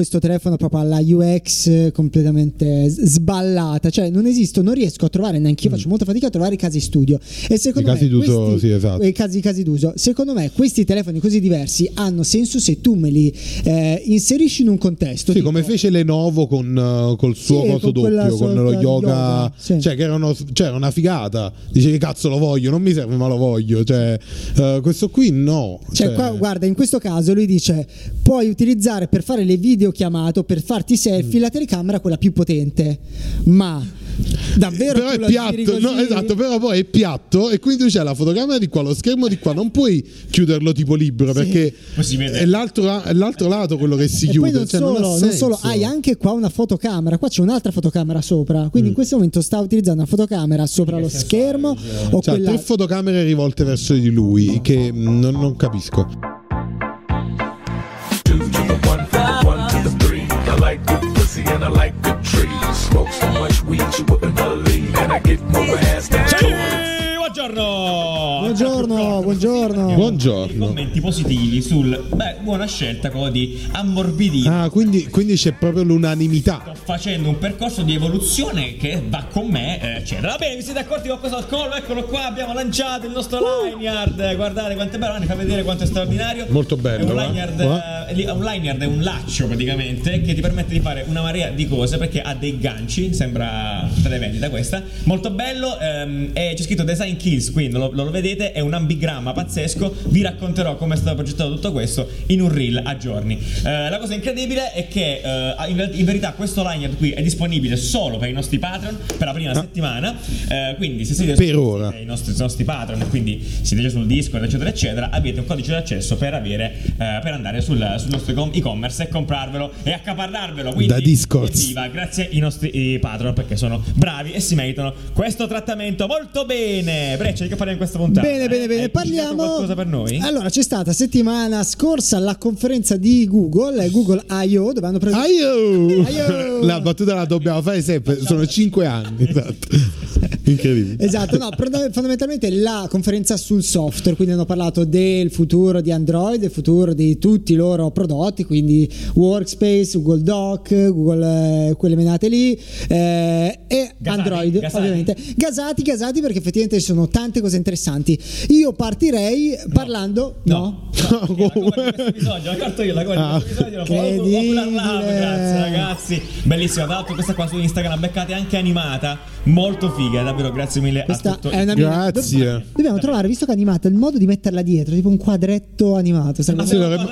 questo telefono proprio alla UX completamente sballata, cioè non esisto, non riesco a trovare neanche io, mm. faccio molta fatica a trovare i casi studio. E secondo I casi me d'uso, questi, sì, esatto. i casi, casi d'uso, secondo me questi telefoni così diversi hanno senso se tu me li eh, inserisci in un contesto. Sì, tipo, come fece Lenovo con uh, col suo Sì, coso doppio, con lo yoga, yoga, sì. cioè che erano, cioè, era una figata. Dice che cazzo lo voglio, non mi serve ma lo voglio. Cioè, uh, questo qui no. Cioè, qua, guarda, in questo caso lui dice: puoi utilizzare per fare le videochiamate o per farti selfie Mm. la telecamera quella più potente, ma davvero però è piatto, no, esatto, però poi è piatto e quindi c'è la fotocamera di qua, lo schermo di qua, non puoi chiuderlo tipo libero perché si vede. è l'altro, la- è l'altro lato quello che si E chiude. poi non, cioè, solo, non, non solo, hai anche qua una fotocamera, qua c'è un'altra fotocamera sopra, quindi Mm. in questo momento sta utilizzando una fotocamera sopra lo schermo o Cioè, quella... tre fotocamere rivolte verso di lui che non, non capisco. I like good trees. Smoke so much weed you wouldn't believe, and I get more ass than buongiorno! Buongiorno, buongiorno. Buongiorno. Commenti positivi sul beh, buona scelta quello di ammorbidire. Ah, quindi, quindi c'è proprio l'unanimità. Sto facendo un percorso di evoluzione che va con me, eh, eccetera. Va bene, vi siete accorti con questo al collo? Eccolo qua, abbiamo lanciato il nostro lanyard. Guardate quanto è bello, Anni, fa vedere quanto è straordinario. Molto bello, È un eh. lanyard, Eh? eh, lì- un lanyard è un laccio praticamente che ti permette di fare una marea di cose perché ha dei ganci, sembra televendita questa. Molto bello, ehm, e c'è scritto Design Kills, quindi lo, lo vedete, è un ambigramma pazzesco. Vi racconterò come è stato progettato tutto questo in un reel a giorni. Eh, la cosa incredibile è che eh, in, in verità questo lanyard qui è disponibile solo per i nostri Patreon per la prima settimana. Eh, quindi se siete Per ora. i nostri, nostri Patreon, quindi siete già sul Discord, eccetera, eccetera, avete un codice d'accesso per avere eh, per andare sul, sul nostro e-commerce e comprarvelo e accaparrarvelo. Quindi, Da Discord. evviva, grazie ai nostri i Patreon perché sono bravi e si meritano questo trattamento molto bene. Breccia, di che parliamo in questa puntata? Bene, bene, bene. Hai Parliamo. qualcosa per noi? Allora, c'è stata settimana scorsa la conferenza di Google, eh, Google I.O., dove hanno preso. Aio! La battuta la dobbiamo fare sempre, sono cinque anni. Esatto. Incredibile. Esatto, no, fondamentalmente la conferenza sul software, quindi hanno parlato del futuro di Android, del futuro di tutti i loro prodotti, quindi Workspace, Google Doc, Google, eh, quelle menate lì, eh, e Gasati, Android gasati. ovviamente. Gasati, gasati perché effettivamente ci sono tante cose interessanti. Io partirei parlando... No? No, di questo episodio, la carto io la cover Ah. l'ho grazie ragazzi. Bellissima, tra l'altro questa qua su Instagram beccate anche animata, molto figa, davvero grazie mille Questa a tutto. è una Grazie. Dobbiamo trovare, visto che è animata, il modo di metterla dietro, tipo un quadretto animato. Sì, dovremmo-.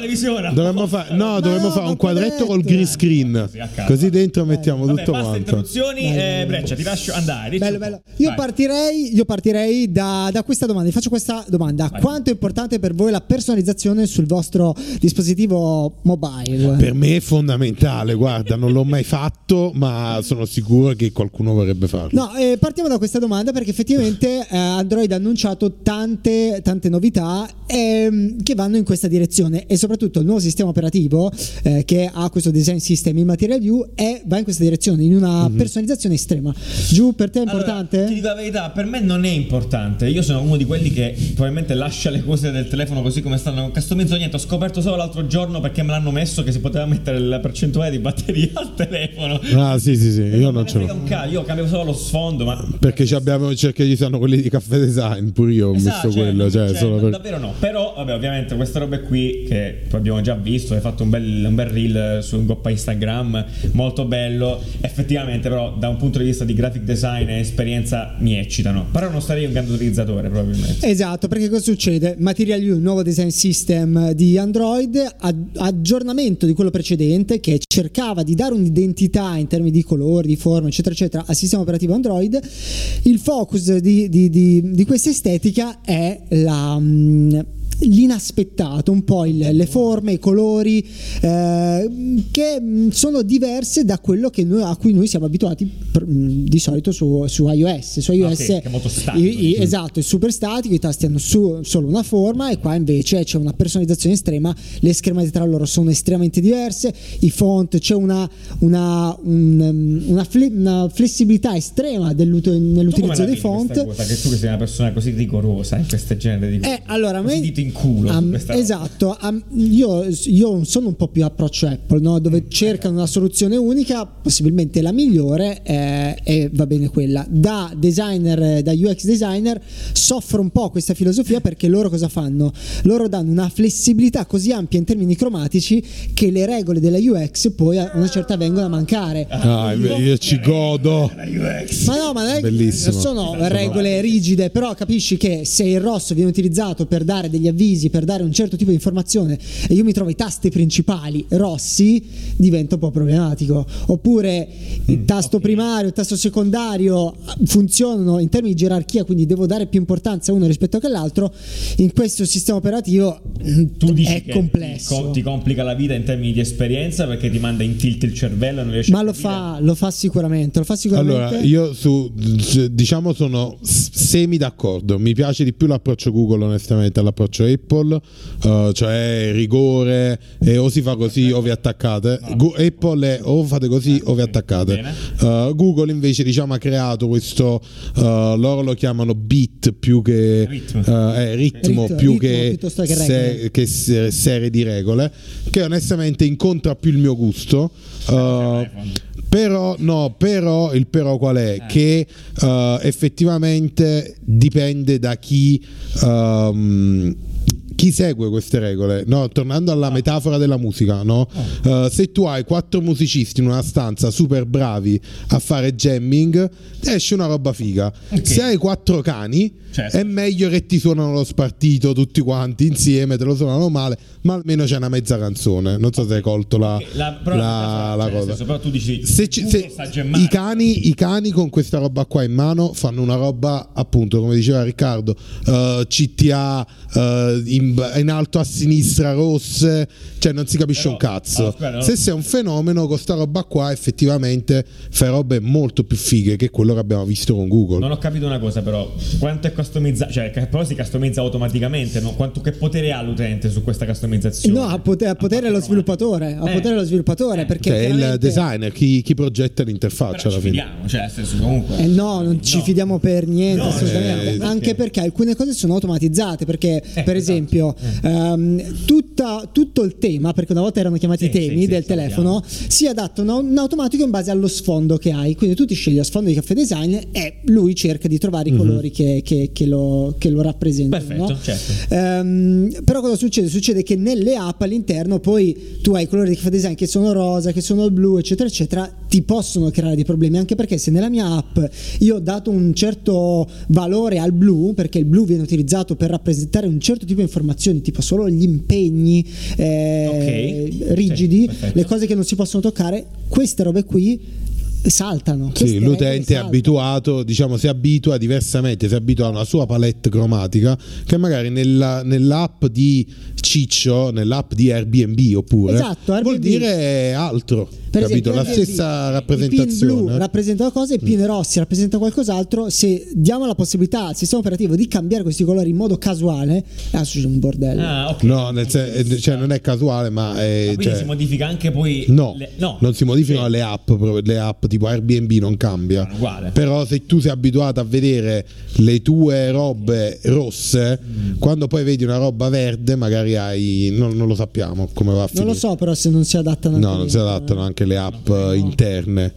Dovremmo fare, no, dovremmo no, fare un quadretto col quadretto, green eh. screen. Sì. Così dentro mettiamo Vabbè, tutto basta quanto. vai, eh. Breccia, ti lascio andare. Bello, bello. Io Vai. partirei, io partirei da, da questa domanda. Vi faccio questa domanda: Vai. quanto è importante per voi la personalizzazione sul vostro dispositivo mobile? Per me è fondamentale, guarda, non l'ho mai fatto, ma sono sicuro che qualcuno vorrebbe farlo. No, eh, partiamo da questa domanda perché effettivamente eh, Android ha annunciato tante, tante novità ehm, che vanno in questa direzione e soprattutto il nuovo sistema operativo eh, che ha questo design system in Material View è, va in questa direzione, in una personalizzazione estrema. Giù, per te è importante? Allora, ti dico la verità, per me non è importante. Io sono uno di quelli che probabilmente lascia le cose del telefono così come stanno. Non customizzo niente. Ho scoperto solo l'altro giorno perché me l'hanno messo che si poteva mettere la percentuale di batteria al telefono. Ah, sì, sì, sì, io non ne ce l'ho. io cambio solo lo sfondo, ma Perché ci abbiamo, cerca ci sono quelli di caffè design, pure io ho Esatto, messo cioè, quello. Cioè, cioè, per- davvero no. Però, vabbè, ovviamente queste robe qui che poi abbiamo già visto, hai fatto un bel, un bel reel su un goppa Instagram, molto bello. Effettivamente, però, da un punto di vista di graphic design e esperienza mi eccitano. Però non sarei un grande utilizzatore, probabilmente. Esatto, perché cosa succede? Material U, il nuovo design system di Android, ag- aggiornamento di quello precedente che cercava di dare un'identità in termini di colori, di forma, eccetera, eccetera, al sistema operativo Android. Il focus di, di- di- di questa estetica è la. mm, l'inaspettato, un po' il- le forme, i colori eh, che mh, sono diverse da quello che noi- a cui noi siamo abituati per- mh, di solito su, su iOS. Su iOS Ah, sì, che è molto statico, i- i- esatto, è super statico, i tasti hanno su- solo una forma e qua invece c'è una personalizzazione estrema, le schermate tra loro sono estremamente diverse, i font, c'è una, una, un, um, una fle- una flessibilità estrema nell'utilizzo dei font. cosa? Che tu che sei una persona così rigorosa in questo genere di. Eh, allora, me- in culo. Roba. esatto, am- io, io sono un po' più approccio Apple, no? dove Mm. cercano una soluzione unica, possibilmente la migliore, eh, e va bene quella. Da designer, eh, da UX designer, soffro un po' questa filosofia perché loro cosa fanno? Loro danno una flessibilità così ampia in termini cromatici che le regole della UX poi a una certa vengono a mancare. Ah, io ci godo. Ma no, ma non sono regole rigide, però capisci che se il rosso viene utilizzato per dare degli avvisi, per dare un certo tipo di informazione e io mi trovo i tasti principali rossi, diventa un po' problematico. Oppure il tasto primario, il tasto secondario funzionano in termini di gerarchia, quindi devo dare più importanza a uno rispetto all'altro. In questo sistema operativo mm, Tu dici è che complesso. Ti, co- ti complica la vita in termini di esperienza perché ti manda in tilt il cervello e non riesci Ma a lo fa, lo fa sicuramente, lo fa sicuramente. Allora, io su diciamo sono semi d'accordo. Mi piace di più l'approccio Google, onestamente, all'approccio Apple, eh, cioè rigore e o si fa così o vi attaccate. Gu- Apple è o fate così o vi attaccate. Eh, Google invece diciamo ha creato questo eh, loro lo chiamano bit più che Ritmo. eh, eh, ritmo, Ritmo, più ritmo che, che se- che se- serie di regole che onestamente incontra più il mio gusto. Eh, però, no, però il però qual è? Che eh, effettivamente dipende da chi. ehm, chi segue queste regole? No, tornando alla metafora della musica, no? Eh, se tu hai quattro musicisti in una stanza super bravi a fare jamming, esce una roba figa. Ok. Se hai quattro cani, Certo. è meglio che ti suonano lo spartito tutti quanti insieme, te lo suonano male, ma almeno c'è una mezza canzone. Non so se hai colto la, La, però, la- la cioè, nel cosa. senso, però tu dici Se, ci- Google se- i, cani, i cani con questa roba qua in mano fanno una roba appunto come diceva Riccardo eh, CTA eh, in, in alto a sinistra rosse cioè non si capisce Però- un cazzo allora, aspetta, no. se sei un fenomeno con sta roba qua effettivamente fai robe molto più fighe che quello che abbiamo visto con Google Non ho capito una cosa, però. Quanto è customizzato? Cioè, però si customizza automaticamente. no? Quanto, che potere ha l'utente su questa customizzazione? No, a potere, a potere lo sviluppatore, a Eh. potere lo sviluppatore, perché Cioè, il chiaramente- designer chi, chi progetta l'interfaccia Però alla ci fine fidiamo, cioè, senso, comunque. Eh no, non ci No. fidiamo per niente, No, assolutamente. eh, Anche perché alcune cose sono automatizzate. Perché, per esatto. Esempio, ehm, tutta- tutto il tema, perché una volta erano chiamati Sì, temi sì, sì, del sappiamo. telefono, si adatta in automatico in base allo sfondo che hai. Quindi tu ti scegli lo sfondo di caffè design e lui cerca di trovare i colori che, che- che lo, che lo rappresentano. Perfetto, no? certo. Ehm, però cosa succede? Succede che nelle app all'interno poi tu hai i colori di caffè design che sono rosa, che sono blu, eccetera, eccetera, ti possono creare dei problemi anche perché se nella mia app io ho dato un certo valore al blu, perché il blu viene utilizzato per rappresentare un certo tipo di informazioni, tipo solo gli impegni eh, Ok. rigidi, Sì, le cose che non si possono toccare, queste robe qui saltano. Sì, l'utente è saltano. abituato, diciamo, si abitua diversamente, si abitua a una sua palette cromatica che magari nella- nell'app di Ciccio, nell'app di Airbnb oppure Esatto, vuol Airbnb. dire altro, Per capito? esempio, La Airbnb, stessa rappresentazione. blu rappresenta una cosa, i pin rossi rappresenta qualcos'altro. Se diamo la possibilità al sistema operativo di cambiare questi colori in modo casuale, adesso c'è un bordello. Ah, ok. No, nel sen- eh, cioè, non è casuale, ma è. Quindi cioè- si modifica anche poi. No, le- no. non si modificano Sì. le app, le app tipo Airbnb non cambia. Sono uguale. Però se tu sei abituato a vedere le tue robe rosse, Mm. quando poi vedi una roba verde, magari hai. Non, non lo sappiamo come va a non finire. lo so, però, se non si adattano No, anche non si adattano eh. Anche le app eh, interne.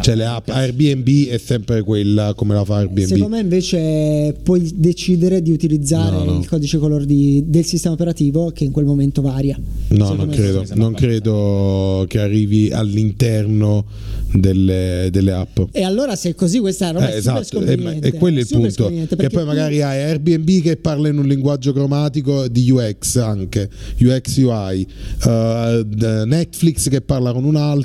Cioè le app Airbnb è sempre quella come la fa Airbnb. Secondo me invece puoi decidere di utilizzare No, no. il codice color di- del sistema operativo che in quel momento varia. No, non credo, non credo che arrivi all'interno delle, delle app. E allora se è così questa roba Eh, è super esatto, e, sconveniente. e quello è il punto. Che poi magari hai Airbnb che parla in un linguaggio cromatico di UX anche, UX UI, eh, d- Netflix che parla con un altro,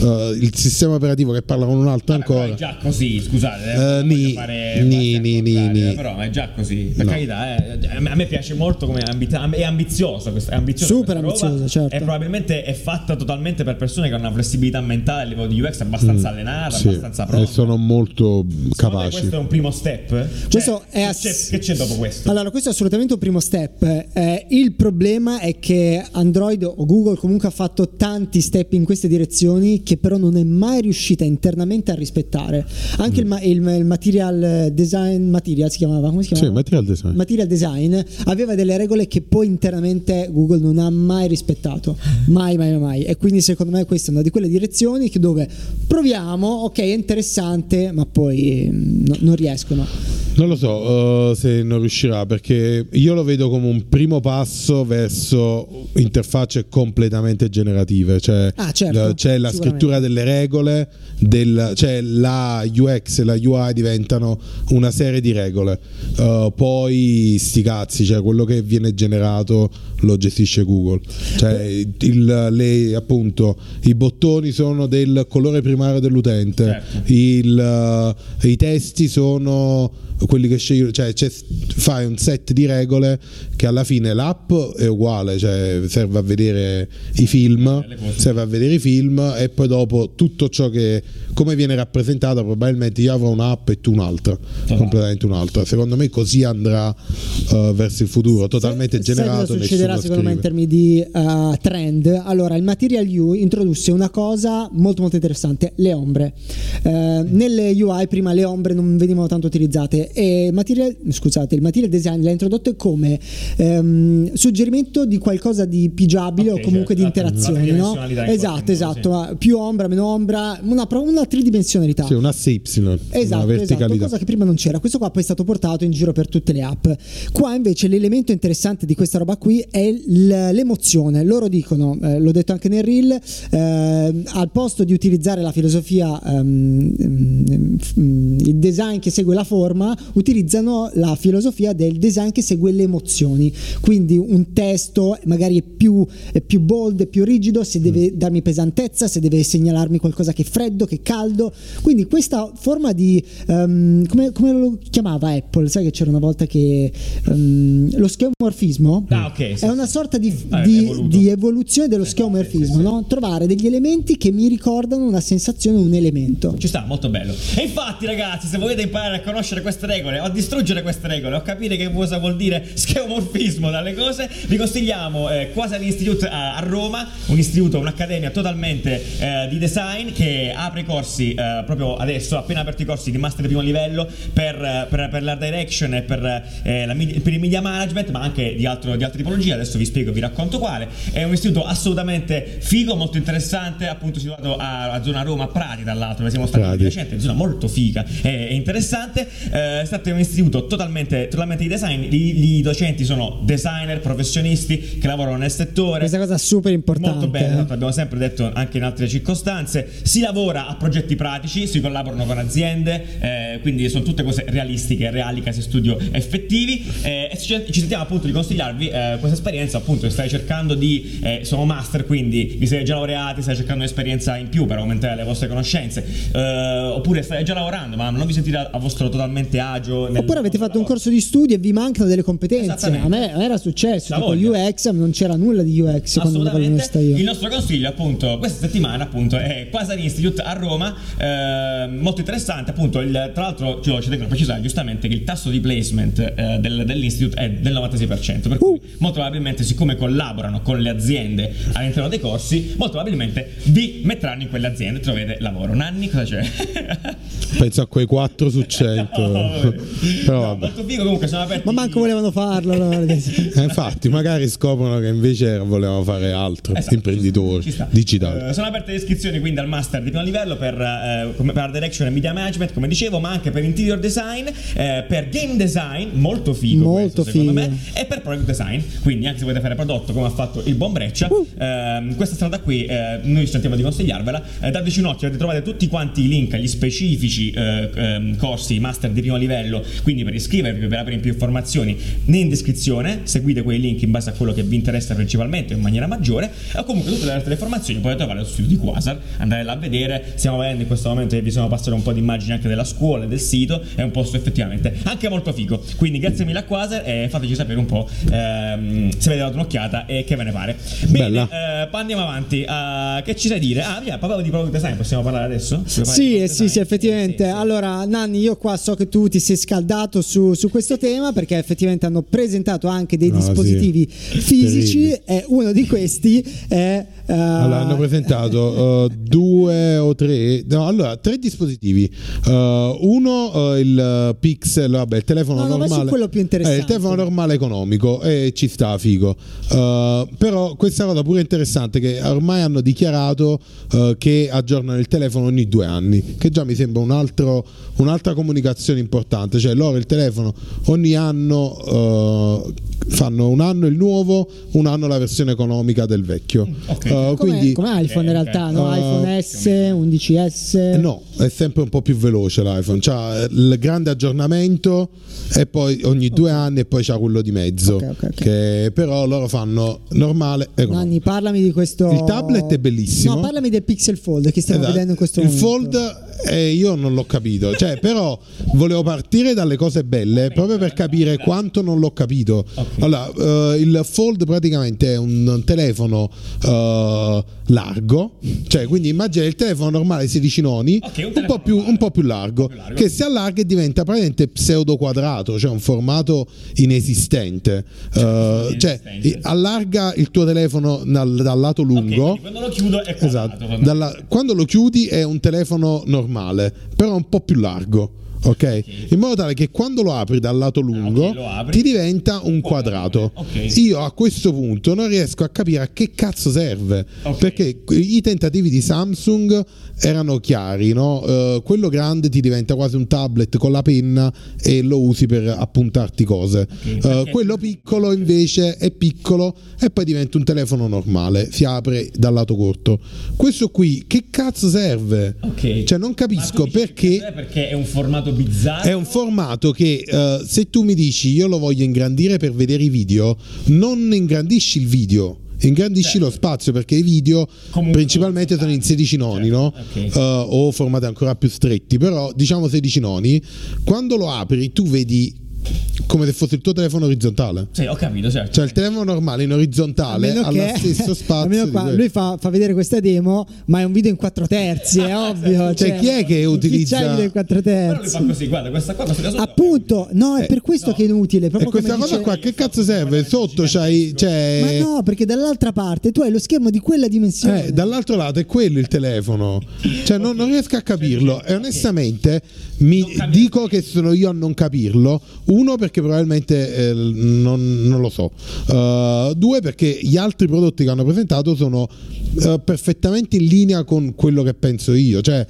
eh, il sistema operativo che parla con un altro Vabbè, però ancora. È già così, scusate. Eh, voglio ni- fare ni- ni- ni- ni. Però è già così. Per No. carità, eh, a me- piace molto come ambi- è ambizioso. questo- È ambizioso Super questa roba, ambizioso, certo. E probabilmente è fatta totalmente per persone che hanno una flessibilità mentale a livello di UX abbastanza allenata, Mm. Sì, abbastanza e pronta. sono molto Secondo capaci. questo è un primo step? Cioè, Questo è che, ass- c'è, che c'è dopo questo? Allora, questo è assolutamente un primo step. Eh, il problema è che Android o Google comunque ha fatto tanti step in queste direzioni direzioni che però non è mai riuscita internamente a rispettare. Anche il, ma- il- il material design, material si chiamava, come si Sì, chiamava? material design. Material design aveva delle regole che poi internamente Google non ha mai rispettato, mai, mai, mai. E quindi secondo me questa è una di quelle direzioni che dove proviamo, ok, è interessante, ma poi mm, no- non riescono. Non lo so eh, se non riuscirà perché io lo vedo come un primo passo verso interfacce completamente generative, cioè Ah, certo, la- c'è la scrittura delle regole, del- cioè la UX e la UI diventano una serie di regole, Eh, poi sti cazzi, cioè quello che viene generato lo gestisce Google, cioè il- le- appunto i bottoni sono del colore primario dell'utente, Certo. il, eh, i testi sono quelli che scegli, cioè fai un set di regole che alla fine l'app è uguale, cioè serve a vedere i film, cose. serve a vedere i film e poi dopo tutto ciò che come viene rappresentato probabilmente io avrò un'app e tu un'altra, completamente un'altra. Secondo me così andrà eh, verso il futuro, totalmente sai generato. cosa succederà secondo me in termini di eh, trend? Allora, il Material U introdusse una cosa molto molto interessante, le ombre. Eh, nelle UI prima le ombre non venivano tanto utilizzate e material, scusate, il Material Design le ha introdotte come ehm, suggerimento di qualcosa di pigiabile Ok, o comunque certo, di la- la interazioni, no? Esatto, qualche modo, esatto, ma più ombra, meno ombra, una, una tridimensionalità. Sì, un asse Y, una Esatto, esatto, cosa che prima non c'era. Questo qua poi è stato portato in giro per tutte le app. Qua invece l'elemento interessante di questa roba qui è l- l'emozione. Loro dicono, eh, l'ho detto anche nel reel, eh, al posto di utilizzare la filosofia, ehm, ehm, mm, il design che segue la forma, utilizzano la filosofia del design che segue le emozioni. Quindi un testo magari è più, è più bold, è più rigido, se deve darmi pesantezza, se deve segnalarmi qualcosa che è freddo, che è caldo. Quindi questa forma di ehm, come, come lo chiamava Apple? Sai che c'era una volta che ehm, lo scheomorfismo Ah, ok, sì, è una sorta di, Ah, è di- di evoluzione dello scheomorfismo, no? trovare degli elementi che mi ricordano una sensazione, un elemento. Ci sta, molto bello. E infatti, ragazzi, se volete imparare a conoscere queste regole o a distruggere queste regole o a capire che cosa vuol dire scheomorfismo dalle cose, vi consigliamo eh, Quasar Institute a, a Roma, un istituto, un'accademia totalmente eh, di design che apre i corsi eh, proprio adesso, appena aperto i corsi di master di primo livello per, eh, per, per l'art direction e per, eh, la per il media management, ma anche di, altro, di altre tipologie. Adesso vi spiego e vi racconto quale. È un istituto assolutamente figo, molto interessante, appunto situato a, a zona Roma, a Prati, tra l'altro, dove siamo stati di recente, una zona molto figa e, e interessante. Eh, è stato un istituto totalmente, totalmente di design. I, docenti sono designer, professionisti che lavorano nel settore. Questa cosa è super importante. Molto bene, esatto, abbiamo sempre detto anche in altre circostanze. Si lavora a progetti pratici, si collaborano con aziende, eh, quindi sono tutte cose realistiche, reali, casi studio effettivi. eh, e ci, ci sentiamo appunto di consigliarvi eh, questa esperienza, appunto, stai cercando di. eh, sono master, quindi vi siete già laureati, state cercando un'esperienza in più per aumentare le vostre conoscenze, eh, oppure state già lavorando, ma non vi sentite a, a vostro totalmente agio. nel Oppure avete fatto un corso di studio e vi mancano delle competenze. A me, a me era successo. Tipo. UX, non c'era nulla di UX quando andavo all'università Assolutamente. io. Il nostro consiglio, appunto, questa settimana, appunto, è Quasar Institute a Roma. eh, molto interessante, appunto. Il, tra l'altro, ci ci tengo a precisare giustamente che il tasso di placement eh, del- dell'Institute è del 96%. Per cui, molto probabilmente, siccome collaborano con le aziende all'interno dei corsi, molto probabilmente vi metteranno in quelle aziende e troverete lavoro. Nanni, cosa c'è? Penso a quei 4 su 100. No. Però No, vabbè. molto figo, comunque sono aperti. Ma manco volevano farlo. allora. Eh, infatti, magari scoprono che invece volevano fare altro. Esatto. Imprenditori digitali. Eh, sono aperte le iscrizioni quindi al master di primo livello per, eh, come- per direction e media management, come dicevo, ma anche per interior design, eh, per game design, molto figo Molto questo, secondo figo. me, e per product design. Quindi anche se volete fare prodotto come ha fatto il buon Breccia, Uh. ehm, questa strada qui eh, noi ci sentiamo di consigliarvela. Eh, dateci un occhio, trovate tutti quanti i link agli specifici eh, ehm, corsi master di primo livello, quindi per iscrivervi, per avere più informazioni in descrizione, seguite quei link in base a quello che vi interessa principalmente in maniera maggiore, o comunque tutte le altre informazioni potete trovare sul sito di Quasar, andare là a vedere, stiamo vedendo in questo momento che vi sono passate un po' di immagini anche della scuola e del sito, è un posto effettivamente anche molto figo, quindi grazie mille a Quasar e fateci sapere un po' ehm, se avete dato un'occhiata e che ve ne pare. Bene, eh, andiamo avanti, Ah, che ci sai dire? Ah, via, parlavo di product design, possiamo parlare adesso? Sì, sì, sì, effettivamente. Sì, sì. Allora, Nanni, io qua so che tu ti ti sei scaldato su, su questo tema perché effettivamente hanno presentato anche dei Ah, dispositivi sì. fisici Terribile. e uno di questi è... eh, Allora, hanno presentato uh, due o tre, no, allora, tre dispositivi. Uh, uno, uh, il Pixel, vabbè, il telefono No, no, normale. quello più interessante. Eh, il telefono normale economico e ci sta figo. Uh, però questa cosa pure interessante che ormai hanno dichiarato uh, che aggiornano il telefono ogni due anni, che già mi sembra un altro- un'altra comunicazione importante. Cioè loro il telefono ogni anno uh, fanno un anno il nuovo, un anno la versione economica del vecchio. ok. Uh, come, quindi come iPhone in ok. realtà, no? Uh, iPhone S, 11S. eh, No, è sempre un po' più veloce l'iPhone. C'ha il grande aggiornamento e poi ogni due anni e poi c'ha quello di mezzo. Che però loro fanno normale e economico. Nanni, parlami di questo. Il tablet è bellissimo. No, parlami del Pixel Fold che stiamo Esatto. vedendo in questo il momento. fold eh, io non l'ho capito cioè però volevo partire dalle cose belle proprio per capire quanto non l'ho capito allora eh, il fold praticamente è un telefono eh, largo cioè quindi immagina il telefono normale 16 noni Ok, un un, po più, un po' più largo, Più largo. che si allarga e diventa praticamente pseudo quadrato cioè un formato inesistente cioè inesistente. i- allarga il tuo telefono dal, dal lato lungo quindi quando lo chiudo è quadrato. Esatto. Dalla- quando lo chiudi è un telefono normale, però un po' più largo. Ok? In modo tale che quando lo apri dal lato lungo ok, lo apri. ti diventa un quadrato. Ok. Io a questo punto non riesco a capire a che cazzo serve. Ok. Perché i tentativi di Samsung erano chiari, no? Eh, quello grande ti diventa quasi un tablet con la penna e lo usi per appuntarti cose. Perché- quello piccolo invece è piccolo e poi diventa un telefono normale, si apre dal lato corto. Questo qui che cazzo serve? Cioè non capisco perché? Perché è un formato bizzarro. è un formato che eh, se tu mi dici io lo voglio ingrandire per vedere i video, non ingrandisci il video. Ingrandisci lo spazio perché i video Comunque principalmente sono in 16 noni, no? Certo, ok. Eh, o formati ancora più stretti, però diciamo 16 noni. Quando lo apri, tu vedi come se fosse il tuo telefono orizzontale. Sì, ho capito, certo. Cioè il telefono normale in orizzontale ha lo stesso spazio. qua, lui fa, fa vedere questa demo, ma è un video in 4 terzi, è ovvio. Cioè, chi è che chi utilizza- c'ha il video in 4 Però lui terzi? fa così, guarda, questa qua, questa cosa Appunto, no, è per questo no. che è inutile. E Proprio questa come cosa dice- qua che cazzo serve? Sotto c'hai. Cioè, Ma no, perché dall'altra parte tu hai lo schermo di quella dimensione. Eh, dall'altro lato è quello il telefono, cioè non, non riesco a capirlo e onestamente mi dico che sono io a non capirlo. Uno perché probabilmente eh, non, non lo so, Uh, due perché gli altri prodotti che hanno presentato sono eh, perfettamente in linea con quello che penso io. Cioè,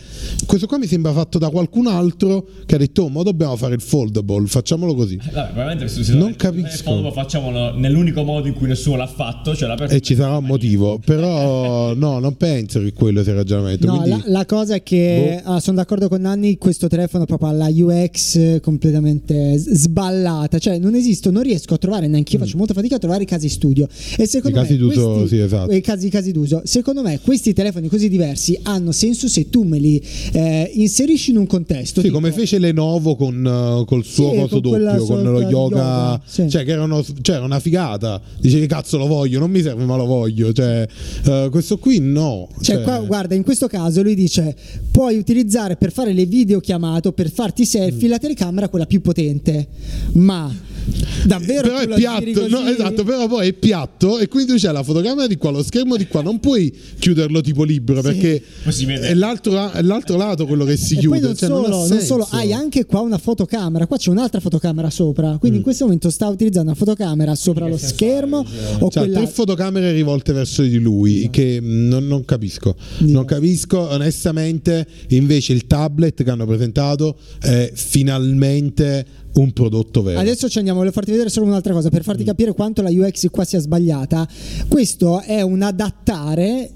questo qua mi sembra fatto da qualcun altro che ha detto: oh, ma dobbiamo fare il foldable, facciamolo così. Vabbè, se- se- Non se- capisco. se- facciamolo nell'unico modo in cui nessuno l'ha fatto, cioè la E ci sarà un motivo, però no, non penso che quello sia il ragionamento. No, quindi- la, la cosa è che Boh. ah, sono d'accordo con Nanni, questo telefono proprio ha la UX completamente s- sballata, cioè non esisto, non riesco a trovare, neanche io faccio molta fatica a trovare i casi studio. E secondo Mm. I me casi d'uso, questi- sì, esatto. i casi, casi d'uso, secondo me questi telefoni così diversi hanno senso se tu me li eh, inserisci in un contesto. Sì, tipo- come fece Lenovo con uh, col suo Sì, coso con doppio, con lo yoga, yoga, sì. cioè che cioè, era una figata. Dice che cazzo lo voglio, non mi serve ma lo voglio. Cioè, uh, questo qui no. Cioè, qua, guarda, in questo caso lui dice: puoi utilizzare per fare le videochiamate o per farti Mm. selfie la telecamera quella più potente. Ma davvero però è piatto, no, esatto, però poi è piatto e quindi c'è la fotocamera di qua, lo schermo di qua, non puoi chiuderlo tipo libero perché si vede. è l'altro, è l'altro lato quello che si E chiude. poi non, cioè, solo, non, ha non solo, hai anche qua una fotocamera, qua c'è un'altra fotocamera sopra, quindi in questo momento sta utilizzando una fotocamera sopra lo schermo o Cioè, quella tre fotocamere rivolte verso di lui che mh, non, non capisco. Non capisco, onestamente. Invece, il tablet che hanno presentato è finalmente un prodotto vero. Adesso ci andiamo, voglio farti vedere solo un'altra cosa per Mm. farti capire quanto la UX qua sia sbagliata. Questo è un adattare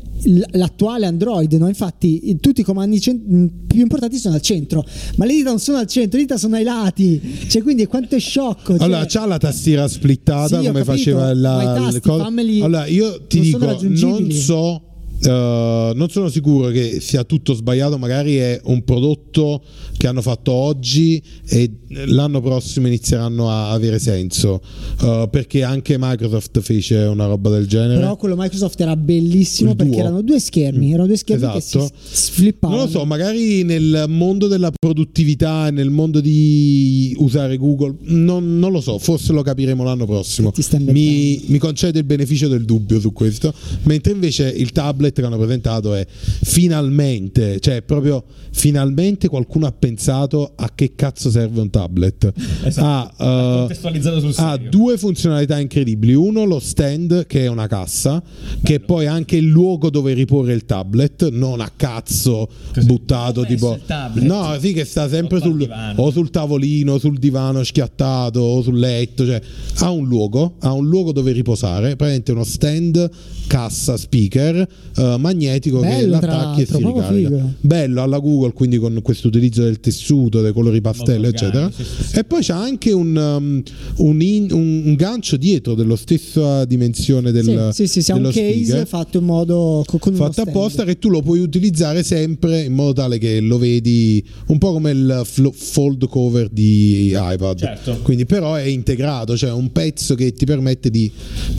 l'attuale Android, no? infatti tutti i comandi cen- mh, più importanti sono al centro, ma le dita non sono al centro, le dita sono ai lati, cioè quindi quanto è sciocco. cioè- Allora, c'ha la tastiera splittata Sì, come capito, faceva la tasti, fammeli- Allora, io ti non dico, non so eh, non sono sicuro che sia tutto sbagliato, magari è un prodotto che hanno fatto oggi e l'anno prossimo inizieranno a avere senso, eh, perché anche Microsoft fece una roba del genere. Però quello Microsoft era bellissimo Il perché duo. erano due schermi, erano due schermi che Esatto. si flippavano. Non lo so, magari nel mondo della produttività e nel mondo di usare Google, non, non lo so, forse lo capiremo l'anno prossimo. Mi, mi concede il beneficio del dubbio su questo, mentre invece il tablet che hanno presentato è finalmente, cioè proprio finalmente qualcuno ha pensato a che cazzo serve un tablet. Esatto. Ha, eh, sul ha serio. due funzionalità incredibili. Uno, lo stand, che è una cassa, che è poi anche il luogo dove riporre il tablet, non a cazzo Così. buttato tipo. No, sì, che sta sempre il sul, o sul tavolino, sul divano schiattato, o sul letto. Cioè, ha un luogo, ha un luogo dove riposare. Praticamente uno stand, cassa, speaker, eh, magnetico che Bello, tra l'attacchi e si ricarica. figo. Bello alla Google, quindi con questo utilizzo del tessuto, dei colori pastello, Molto eccetera. sì, sì, sì. E poi c'è anche un, um, un, in- un- un gancio dietro dello stessa dimensione del, sì, sì, sì, un dello case speaker, fatto in modo co- con fatto apposta che tu lo puoi utilizzare sempre in modo tale che lo vedi un po' come il flo- fold cover di iPad. Certo. Quindi però è integrato, cioè un pezzo che ti permette di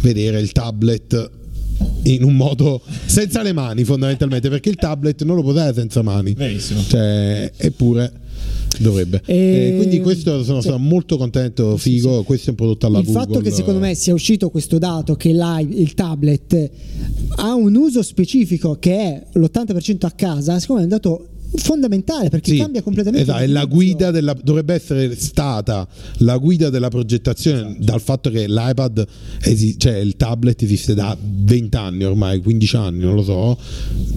vedere il tablet in un modo senza le mani fondamentalmente perché il tablet non lo può dare senza mani Verissimo. cioè, eppure dovrebbe. E- E quindi questo sono sì. stato molto contento, figo. Questo è un prodotto alla il Google. fatto che secondo me sia uscito questo dato che il tablet ha un uso specifico che è l'80% a casa, secondo me è un dato fondamentale perché Sì, cambia completamente esatto, è la guida della, dovrebbe essere stata la guida della progettazione dal fatto che l'iPad esi- cioè il tablet esiste da 20 anni ormai 15 anni non lo so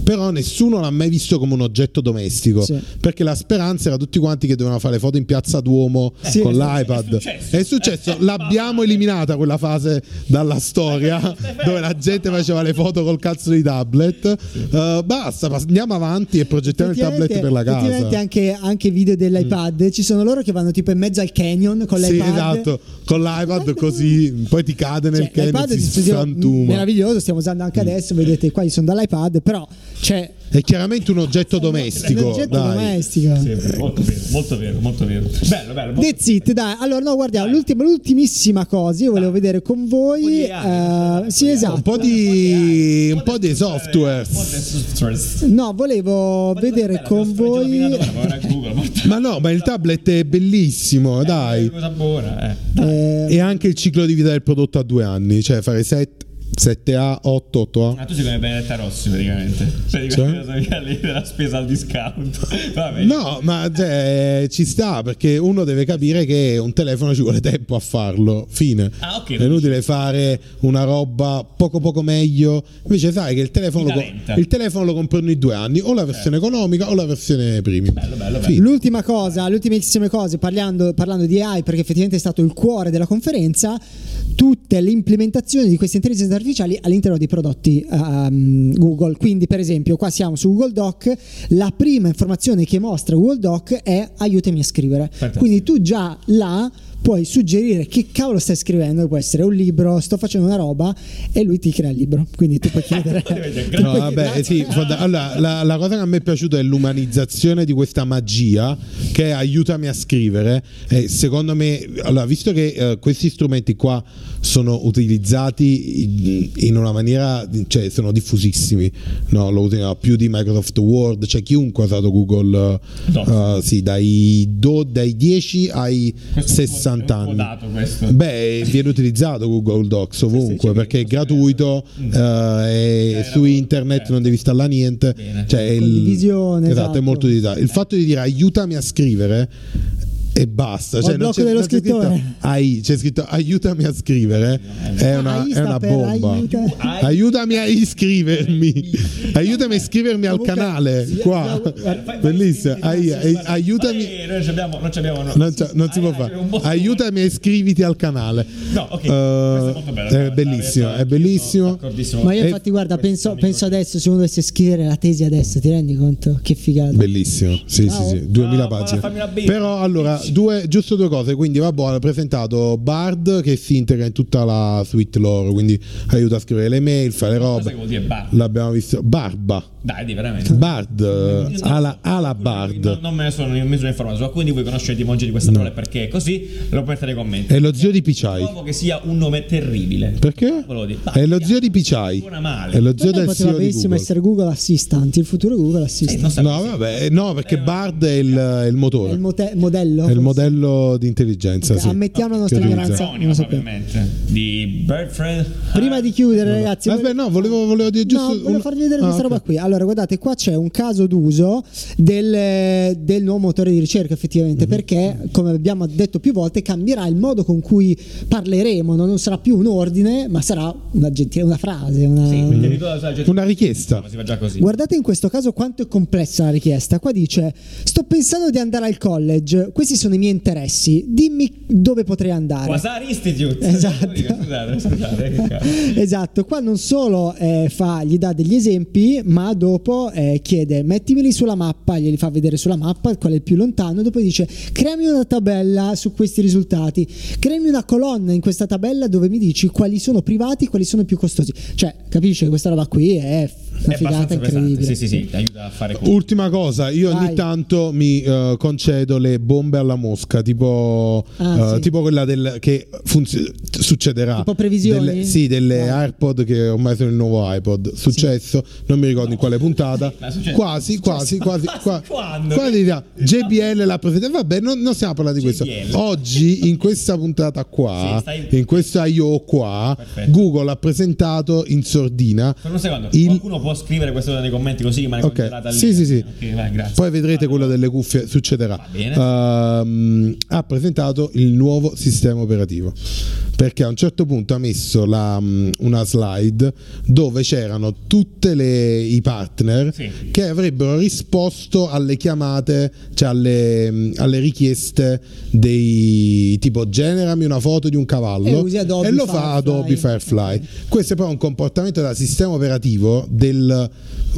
però nessuno l'ha mai visto come un oggetto domestico Sì. perché la speranza era tutti quanti che dovevano fare le foto in piazza Duomo Sì, con è l'iPad. successo. è successo l'abbiamo eliminata quella fase dalla storia dove la gente faceva le foto col cazzo di tablet. Eh, basta andiamo avanti e progettiamo il tablet per la Effettivamente casa anche, anche video dell'iPad ci sono loro che vanno tipo in mezzo al canyon con Sì, l'iPad esatto, con l'iPad così, poi ti cade nel Cioè, canyon si frantuma. meraviglioso stiamo usando anche adesso vedete qua io sono dall'iPad però c'è È chiaramente un oggetto domestico, un oggetto dai. domestico Sì, molto vero, molto vero, molto vero. Bello, bello. molto- That's it, dai. Allora, no, guardiamo, l'ultima, l'ultimissima cosa. Io volevo vedere con Un po' voi. di AI, sì, un esatto. Un po' di, un po' di software. Un po' di softwares. No, volevo vedere Bella, con voi. Ma no, ma il tablet è bellissimo, dai. Cosa buona, eh. eh, E anche il ciclo di vita del prodotto a due anni, cioè fare 7, 7A, 8, 8A. Ah, tu sei come Benedetta Rossi praticamente. Cioè, Cioè? cosa lì della spesa al discount. Vabbè. No, ma cioè, ci sta perché uno deve capire che un telefono ci vuole tempo a farlo. Fine. Ah, ok, È inutile fare una roba poco poco meglio. Invece sai che il telefono, lo, il telefono lo compro ogni due anni, o la versione economica o la versione premium. Bello, bello, bello. L'ultima cosa, le ultimissime cose, parlando, parlando di AI, perché effettivamente è stato il cuore della conferenza, tutte le implementazioni di queste intelligenze artificiali all'interno dei prodotti ehm, Google. Quindi, per esempio, qua siamo su Google Doc, la prima informazione che mostra Google Doc è aiutami a scrivere. Fantastico. Quindi tu già là puoi suggerire che cavolo stai scrivendo, può essere un libro, sto facendo una roba e lui ti crea il libro. Quindi tu puoi chiedere No, puoi vabbè, chiedere- sì, allora, la, la cosa che a me è piaciuta è l'umanizzazione di questa magia che è aiutami a scrivere. E secondo me, allora, visto che eh, questi strumenti qua sono utilizzati in, una maniera, cioè sono diffusissimi, no? lo usano più di Microsoft Word, cioè chiunque ha usato Google, Docs. eh, sì, dai, do- dai 10 ai Questo è un po'- 60 è un po' anni. Beh, viene utilizzato Google Docs ovunque sì, perché è gratuito eh, e Cioè, su internet certo. non devi installare niente. Bene. Cioè, il- esatto, esatto. è molto utilizzato. Il fatto di dire aiutami a scrivere e basta. Cioè, il non blocco c'è, dello c'è scritto scrittore. AI, c'è scritto aiutami a scrivere. È una, è una bomba. aiuta- Aiutami a iscrivermi. Aiutami a iscrivermi al canale. Qua. Bellissimo. Ai- aiutami. Noi ci abbiamo, non ci abbiamo no. Non, c'è- non si può fare. Aiutami a iscriviti al canale. No, ok. Eh, è è bellissimo, è bellissimo. Ma io infatti guarda, penso, penso adesso, se uno dovesse scrivere la tesi adesso, ti rendi conto? Che figata. Bellissimo, sì, sì, sì, 2000 Ah, pagine. Però allora due, giusto due cose. Quindi, vabbè, ha presentato Bard che si integra in tutta la suite loro. Quindi aiuta a scrivere le mail, fare le Cosa robe. che vuol dire bar? L'abbiamo visto. Barba. Dai, di veramente. Bard. Non- Alla, alla Non, Bard. non me ne sono in misura informato. Se qualcuno di voi conosce l'etimologia di questa parola perché è così, lo mettete nei commenti. È lo zio di Pichai. Trovo che sia un nome terribile. Perché? È lo zio di Pichai. Suona male. È lo zio del CEO di Google. essere Google Assistant, il futuro Google Eh, Assistant. non so No, vabbè, no, perché Bard è il, è il motore. È il mote- modello. È il modello di intelligenza. sì. Ammettiamo la nostra ignoranza. Ovviamente. Di Birdfriend. Prima di chiudere, ragazzi, Aspetta, no, volevo, volevo dire giusto. No, volevo farvi vedere Ah, questa ok. roba qui. Allora, guardate, qua c'è un caso d'uso del, del nuovo motore di ricerca, effettivamente, Mhm. perché, come abbiamo detto più volte, cambierà il modo con cui parleremo. Non sarà più un ordine, ma sarà una, gentile, una frase. Una... Sì, gente- Una richiesta. Si fa già così. Guardate in questo caso quanto è complessa la richiesta. Qua dice: Sto pensando di andare al college, questi sono i miei interessi, dimmi dove potrei andare. Quasar Institute. Esatto. Scusate. Esatto, qua non solo eh, fa, gli dà degli esempi, ma dopo eh, chiede mettimeli sulla mappa, glieli fa vedere sulla mappa qual è il più lontano, dopo dice creami una tabella su questi risultati, creami una colonna in questa tabella dove mi dici quali sono privati, quali sono più costosi. Cioè, capisci che questa roba qui è una È figata abbastanza pesante. incredibile. Sì, sì, sì, ti aiuta a fare cose. Ultima cosa, io ogni Vai. tanto mi eh, concedo le bombe alla mosca, tipo, Ah, eh, sì. tipo quella del, che funzi- succederà. Tipo previsioni? Delle, sì, delle Ah. AirPod che ormai sono il nuovo iPod. Successo, non mi ricordo in quale puntata. successo. Quasi, quasi, quasi. qua- Quando? quasi JBL l'ha presentata. Vabbè, non, non stiamo parlando di questo. JBL. Oggi, in questa puntata qua, Sì, stai- in questa IO qua, Perfetto. Google ha presentato in sordina. Per un secondo, il- qualcuno può scrivere questo nei commenti così rimane Ok, congelata lì. sì, sì, sì. Ok, vai. Poi vedrete quello delle cuffie, succederà. Ehm, ha presentato il nuovo sistema operativo. Perché a un certo punto ha messo la, mm, una slide dove c'erano tutti i partner Sì. che avrebbero risposto alle chiamate, cioè alle, mm, alle richieste dei tipo generami una foto di un cavallo E usi Adobe e lo Firefly. fa Adobe Firefly. Questo è però un comportamento da sistema operativo del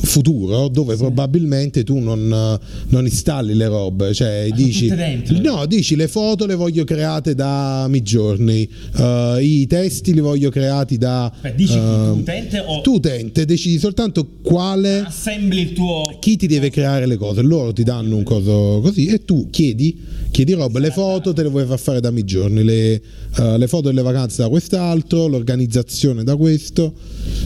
futuro dove probabilmente tu non, non installi le robe, cioè sono dici tutte dentro. no, dici le foto le voglio create da Midjourney, eh, i testi li voglio creati da Aspetta, dici tu, ehm, tu utente o tu utente decidi soltanto quale assembli il tuo chi ti deve creare le cose, loro ti danno un coso così e tu chiedi, chiedi roba, le foto te le vuoi far fare da Midjourney, le, eh, le foto delle vacanze da quest'altro, l'organizzazione da questo,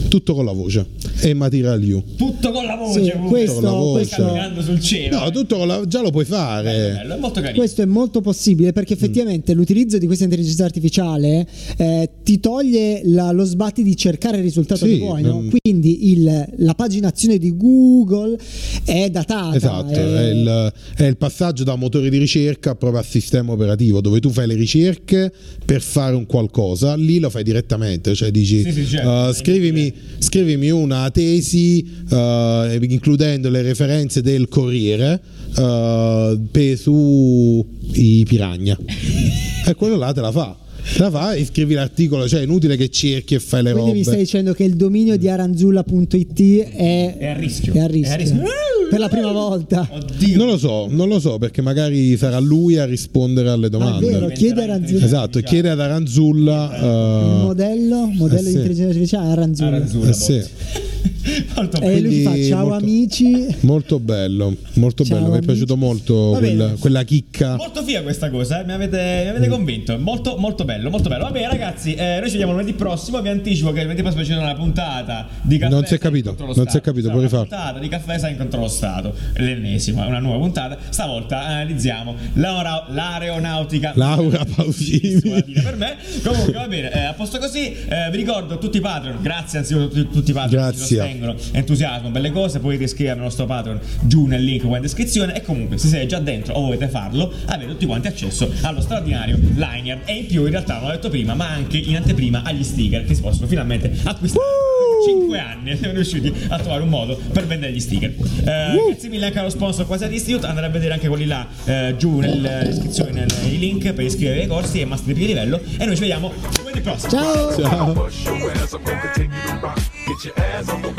tutto con la voce e Material You. tutto con la voce. Sì, pure. questo- Con la voce. questo- camminando sul cielo. No, tutto con la, già lo puoi Bello, fare. bello, è molto carino. Questo è molto possibile perché effettivamente l'utilizzo di questa intelligenza artificiale eh, ti toglie la- lo sbatti di cercare il risultato Sì, che vuoi, no? mm. quindi il- la paginazione di Google è datata. Esatto, è- è il, è il passaggio da motore di ricerca proprio a sistema operativo dove tu fai le ricerche per fare un qualcosa, lì lo fai direttamente, cioè dici Sì, sì, certo. eh, scrivimi, scrivimi una tesi eh, includendo le referenze del Corriere per su i piragna e quello là te la fa. La fa e scrivi l'articolo, cioè è inutile che cerchi e fai le Quindi robe. mi stai dicendo che il dominio di aranzulla.it è, È a rischio. è a rischio. È a rischio. Per la prima volta. Oddio. Non lo so, non lo so perché magari sarà lui a rispondere alle Ah, è domande. vero, chiede a Aranzulla. Esatto, chiede ad Aranzulla. Il eh, modello, modello eh di intelligenza artificiale Aranzulla. Aranzulla, eh sì, molto E bello. lui fa ciao molto- amici. molto bello, molto Ciao, bello. Mi è amici. piaciuto molto quella, quella chicca. Molto figa questa cosa, eh, mi avete, mi Mm. avete convinto. Molto, molto bello, molto bello. Vabbè, ragazzi, eh, noi ci vediamo lunedì prossimo. Vi anticipo che lunedì prossimo c'è una puntata di caffè. Non si è capito, non si è Stato. capito, Sarà puoi una rifarlo. puntata di caffè sai contro lo Stato. L'ennesima, una nuova puntata. Stavolta analizziamo l'aura- l'aeronautica. Laura Pausini. per me. Comunque va bene, eh, a posto così. eh, vi ricordo tutti i Patreon. Grazie anzitutto a tutti, tutti i Patreon che ci Grazie. Sostengono. Entusiasmo, belle cose. Potete iscrivervi al nostro Patreon giù nel link qua in descrizione. E comunque, se siete già dentro o volete farlo, avete tutti quanti accesso allo straordinario Liner. E in più, in realtà, l'ho detto prima, ma anche in anteprima agli sticker che si possono finalmente acquistare. 5 anni siamo riusciti a trovare un modo per vendere gli sticker. Eh, grazie mille anche allo sponsor Quasar Institute. Andate a vedere anche quelli là eh, giù nella descrizione nel, nei link per iscrivervi ai corsi e master di livello. E noi ci vediamo lunedì prossimo. Ciao! Ciao. que te é.